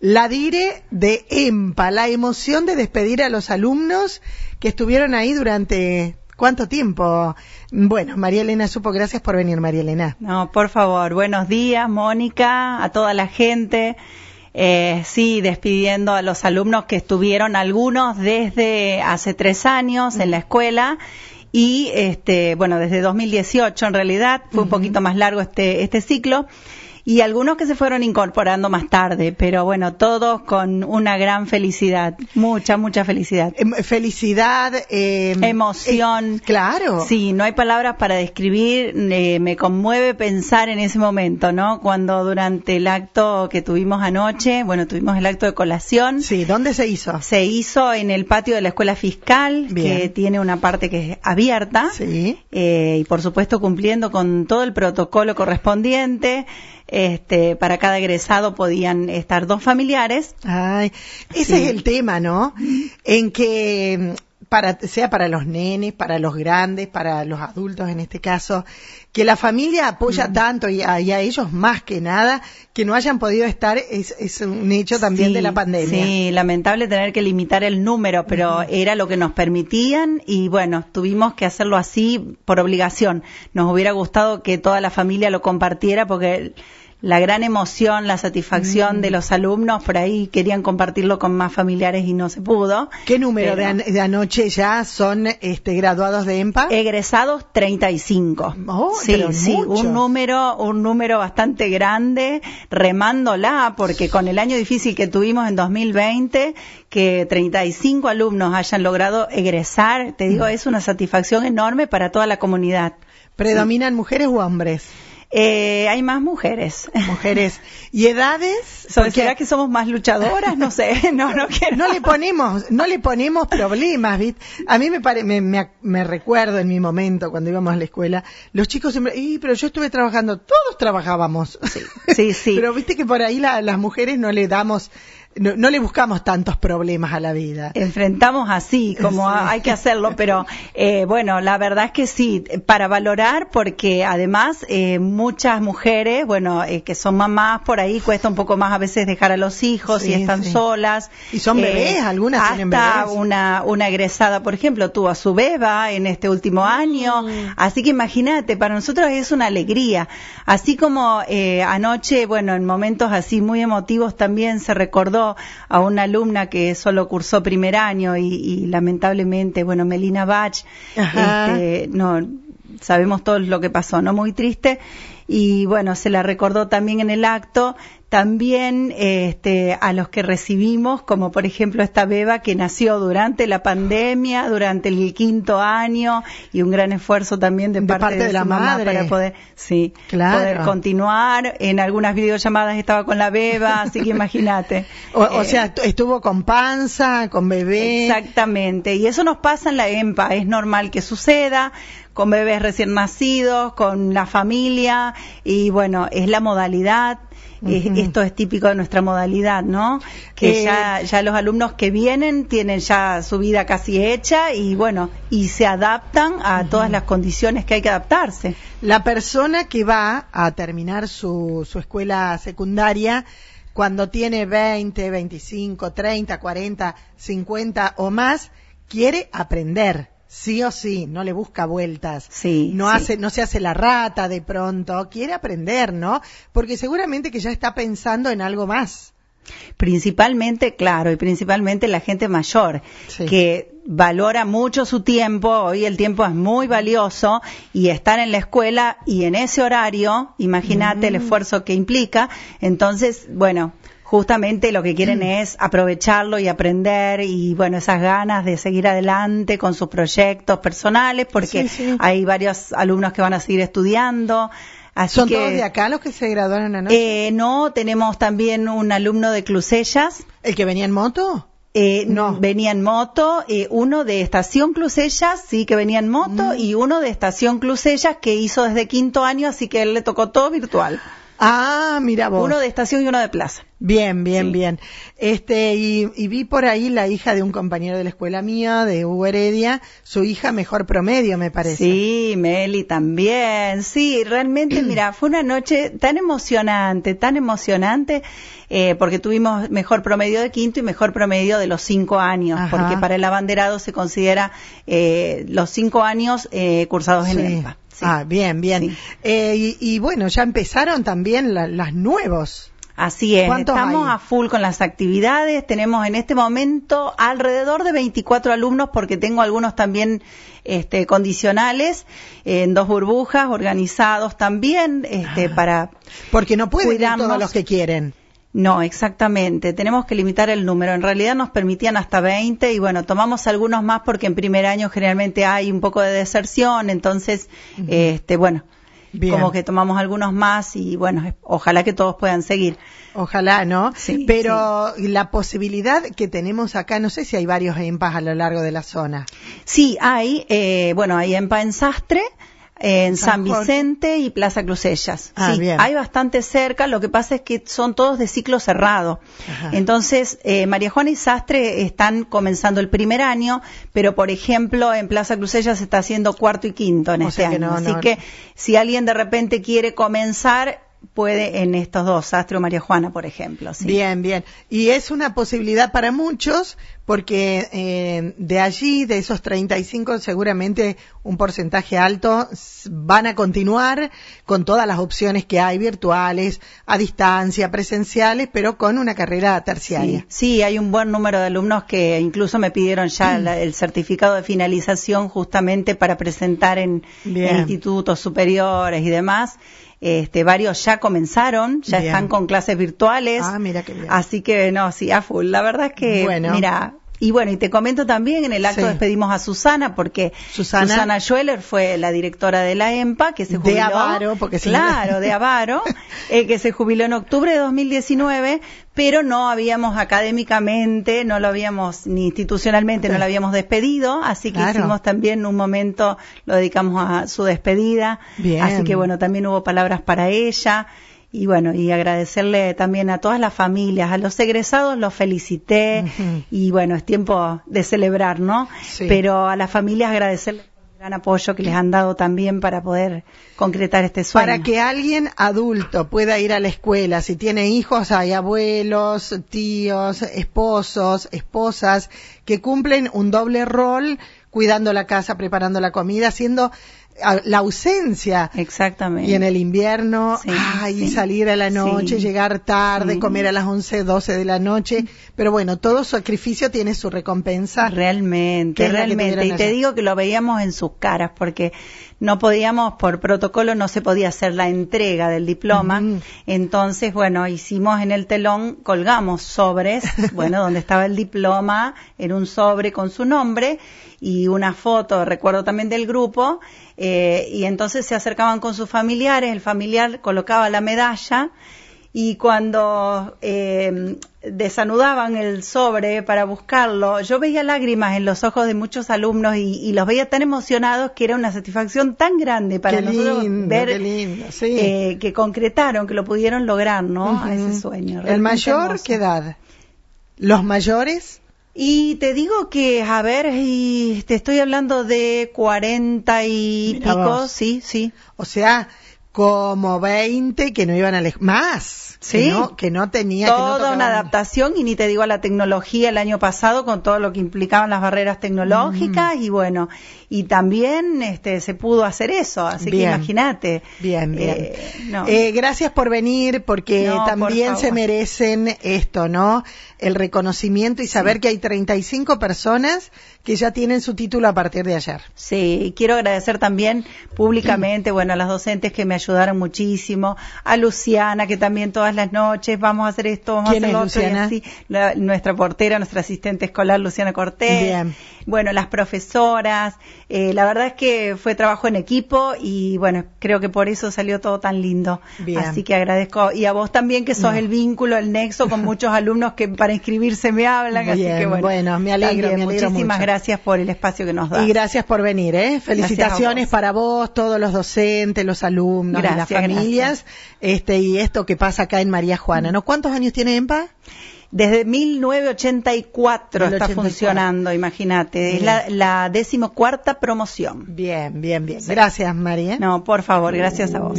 la dire de EMPA, la emoción de despedir a los alumnos que estuvieron ahí durante ¿Cuánto tiempo? Bueno, María Elena Supo, gracias por venir, María Elena. No, por favor, buenos días, Mónica, a toda la gente. Eh, sí, despidiendo a los alumnos que estuvieron algunos desde hace tres años en la escuela y este, bueno, desde 2018 en realidad, fue un poquito más largo este, este ciclo y algunos que se fueron incorporando más tarde, pero bueno, todos con una gran felicidad, mucha, mucha felicidad. Em, felicidad, em, emoción. Eh, claro. Sí, no hay palabras para describir, eh, me conmueve pensar en ese momento, ¿no? Cuando durante el acto que tuvimos anoche, bueno, tuvimos el acto de colación. Sí, ¿dónde se hizo? Se hizo en el patio de la Escuela Fiscal, que tiene una parte que es abierta. Sí. Eh, y por supuesto cumpliendo con todo el protocolo correspondiente. Este, para cada egresado podían estar dos familiares. Ay, ese es el tema, ¿no? En que para, sea para los nenes, para los grandes, para los adultos en este caso, que la familia apoya tanto y a, ellos más que nada, que no hayan podido estar es, un hecho también de la pandemia. Sí, lamentable tener que limitar el número, pero era lo que nos permitían y bueno, tuvimos que hacerlo así por obligación. Nos hubiera gustado que toda la familia lo compartiera porque la gran emoción, la satisfacción de mm. los alumnos, por ahí querían compartirlo con más familiares y no se pudo. ¿Qué número de, anoche ya son este, graduados de EMPA? Egresados 35. Oh, sí, sí, un número, un número bastante grande, remándola, porque con el año difícil que tuvimos en 2020, que 35 alumnos hayan logrado egresar, te digo, mm. es una satisfacción enorme para toda la comunidad. ¿Predominan mujeres u hombres? Eh, hay más mujeres. Mujeres. ¿Y edades? ¿Será que somos más luchadoras? No sé. No, no quiero. No le ponemos, no le ponemos problemas, ¿viste? A mí me, pare, me, me, recuerdo en mi momento cuando íbamos a la escuela, los chicos siempre, y pero yo estuve trabajando, todos trabajábamos. Sí, sí. pero viste que por ahí las mujeres no le damos no, le buscamos tantos problemas a la vida. Enfrentamos así, como hay que hacerlo, pero eh, bueno, la verdad es que sí, para valorar, porque además eh, muchas mujeres, bueno, eh, que son mamás por ahí, cuesta un poco más a veces dejar a los hijos y están solas. Y son bebés, algunas hasta tienen bebés. Una, una egresada, por ejemplo, tuvo a su beba en este último mm. año, así que imagínate, para nosotros es una alegría. Así como anoche, bueno, en momentos así muy emotivos también se recordó a una alumna que solo cursó primer año y, lamentablemente, bueno, Melina Bach, este, no, sabemos todo lo que pasó, ¿no? Muy triste. Y bueno, se la recordó también en el acto también este, a los que recibimos, como por ejemplo esta beba que nació durante la pandemia, durante el quinto año, y un gran esfuerzo también de, parte, de, la madre para poder, sí, poder continuar. En algunas videollamadas estaba con la beba, así que imagínate. O, sea, estuvo con panza, con bebé. Exactamente, y eso nos pasa en la EMPA, es normal que suceda con bebés recién nacidos, con la familia, y bueno, es la modalidad esto es típico de nuestra modalidad, ¿no? Que ya, ya los alumnos que vienen tienen ya su vida casi hecha y bueno, y se adaptan a todas las condiciones que hay que adaptarse. La persona que va a terminar su, su escuela secundaria, cuando tiene 20, 25, 30, 40, 50 o más, quiere aprender sí o sí, no le busca vueltas. Sí. No hace, no se hace la rata de pronto, quiere aprender, ¿no? Porque seguramente que ya está pensando en algo más. Principalmente, claro, y principalmente la gente mayor, que valora mucho su tiempo, hoy el tiempo es muy valioso, y estar en la escuela y en ese horario, imagínate el mm. esfuerzo que implica, entonces, bueno, justamente lo que quieren mm. es aprovecharlo y aprender y bueno, esas ganas de seguir adelante con sus proyectos personales porque hay varios alumnos que van a seguir estudiando. ¿Son todos de acá los que se graduaron anoche? Eh, no, tenemos también un alumno de Clusellas. ¿El que venía en moto? Eh, no. Venía en moto, eh, uno de Estación Clusellas, sí que venía en moto, mm. y uno de Estación Clusellas que hizo desde quinto año, así que él le tocó todo virtual. Ah, mira vos. Uno de estación y uno de plaza. Bien, bien, bien. Este, y, y, vi por ahí la hija de un compañero de la escuela mía, de Hugo Heredia, su hija mejor promedio, me parece. Sí, Meli también. Sí, realmente, mira, fue una noche tan emocionante, tan emocionante, eh, porque tuvimos mejor promedio de quinto y mejor promedio de los cinco años, porque para el abanderado se considera eh, los cinco años eh, cursados en Ah, bien, bien. Eh, y, y, bueno, ya empezaron también la, las nuevos. Así es, estamos a full con las actividades. Tenemos en este momento alrededor de 24 alumnos porque tengo algunos también este, condicionales en dos burbujas, organizados también este, ah. para. Porque no pueden ir todos los que quieren. No, exactamente. Tenemos que limitar el número. En realidad nos permitían hasta 20 y bueno, tomamos algunos más porque en primer año generalmente hay un poco de deserción, entonces, este, bueno, como que tomamos algunos más y bueno, ojalá que todos puedan seguir. Ojalá, ¿no? Sí, Pero la posibilidad que tenemos acá, no sé si hay varios EMPAs a lo largo de la zona. Sí, hay, eh, bueno, hay EMPA en Sastre, en San, Vicente y Plaza Crucellas. Ah, sí, hay bastante cerca, lo que pasa es que son todos de ciclo cerrado. Entonces, eh, María Juana y Sastre están comenzando el primer año, pero por ejemplo en Plaza Crucellas se está haciendo cuarto y quinto en este año. Así que si alguien de repente quiere comenzar, puede en estos dos, Sastre o María Juana, por ejemplo. Bien, bien. Y es una posibilidad para muchos, porque eh, de allí, de esos 35, seguramente un porcentaje alto van a continuar con todas las opciones que hay, virtuales, a distancia, presenciales, pero con una carrera terciaria. Sí, hay un buen número de alumnos que incluso me pidieron ya el certificado de finalización justamente para presentar en institutos superiores y demás. Este, varios ya comenzaron, ya están con clases virtuales. Ah, mira qué bien. Así que no, sí, a full. La verdad es que, bueno. mira, y bueno, y te comento también, en el acto despedimos a Susana, porque Susana, Susana Schweller fue la directora de la EMPA, que se jubiló. De Avaro, porque Claro, de Avaro, eh, que se jubiló en octubre de 2019, pero no habíamos académicamente, no lo habíamos, ni institucionalmente, no lo habíamos despedido, así que hicimos también un momento, lo dedicamos a su despedida. Bien. Así que bueno, también hubo palabras para ella y bueno, y agradecerle también a todas las familias, a los egresados los felicité y bueno, es tiempo de celebrar, ¿no? Pero a las familias agradecerles el gran apoyo que les han dado también para poder concretar este sueño. Para que alguien adulto pueda ir a la escuela, si tiene hijos, hay abuelos, tíos, esposos, esposas, que cumplen un doble rol cuidando la casa, preparando la comida, haciendo la ausencia. Exactamente. Y en el invierno, ay, salir a la noche, llegar tarde, comer a las 11, 12 de la noche. Pero bueno, todo sacrificio tiene su recompensa. Realmente, realmente. Y te digo que lo veíamos en sus caras, porque no podíamos, por protocolo, no se podía hacer la entrega del diploma. Entonces, bueno, hicimos en el telón, colgamos sobres, bueno, donde estaba el diploma, en un sobre con su nombre y una foto, recuerdo también del grupo, eh, y entonces se acercaban con sus familiares, el familiar colocaba la medalla y cuando eh, desanudaban el sobre para buscarlo, yo veía lágrimas en los ojos de muchos alumnos y, los veía tan emocionados que era una satisfacción tan grande para nosotros ver eh, que concretaron, que lo pudieron lograr, ¿no? A ese sueño. ¿El mayor qué edad? ¿Los mayores? Y te digo que, a ver, y te estoy hablando de cuarenta y pico, sí, sí. O sea, como veinte que no iban a más. Sí. Que no, que no tenía. Toda una adaptación y ni te digo a la tecnología el año pasado con todo lo que implicaban las barreras tecnológicas y bueno, y también este se pudo hacer eso, así que imagínate. Bien, bien. Eh, eh, gracias por venir porque también se merecen esto, ¿no? El reconocimiento y saber que hay 35 personas que ya tienen su título a partir de ayer. Sí, quiero agradecer también públicamente, bueno, a las docentes que me ayudaron muchísimo, a Luciana que también todas las noches vamos a hacer esto, vamos a hacer lo otro y así, nuestra portera, nuestra asistente escolar Luciana Cortés. Bien bueno, las profesoras. Eh, la verdad es que fue trabajo en equipo y bueno, creo que por eso salió todo tan lindo. Así que agradezco. Y a vos también que sos el vínculo, el nexo con muchos alumnos que para inscribirse me hablan. así que bueno, me alegro, me alegro Muchísimas gracias por el espacio que nos da. Y gracias por venir, ¿eh? Felicitaciones para vos, todos los docentes, los alumnos. Y las familias, este y esto que pasa acá en María Juana, ¿no? ¿Cuántos años tiene EMPA? Desde 1984 está funcionando, imagínate. Es la, la decimocuarta promoción. Bien, bien, bien. Gracias, María. No, por favor, gracias a vos.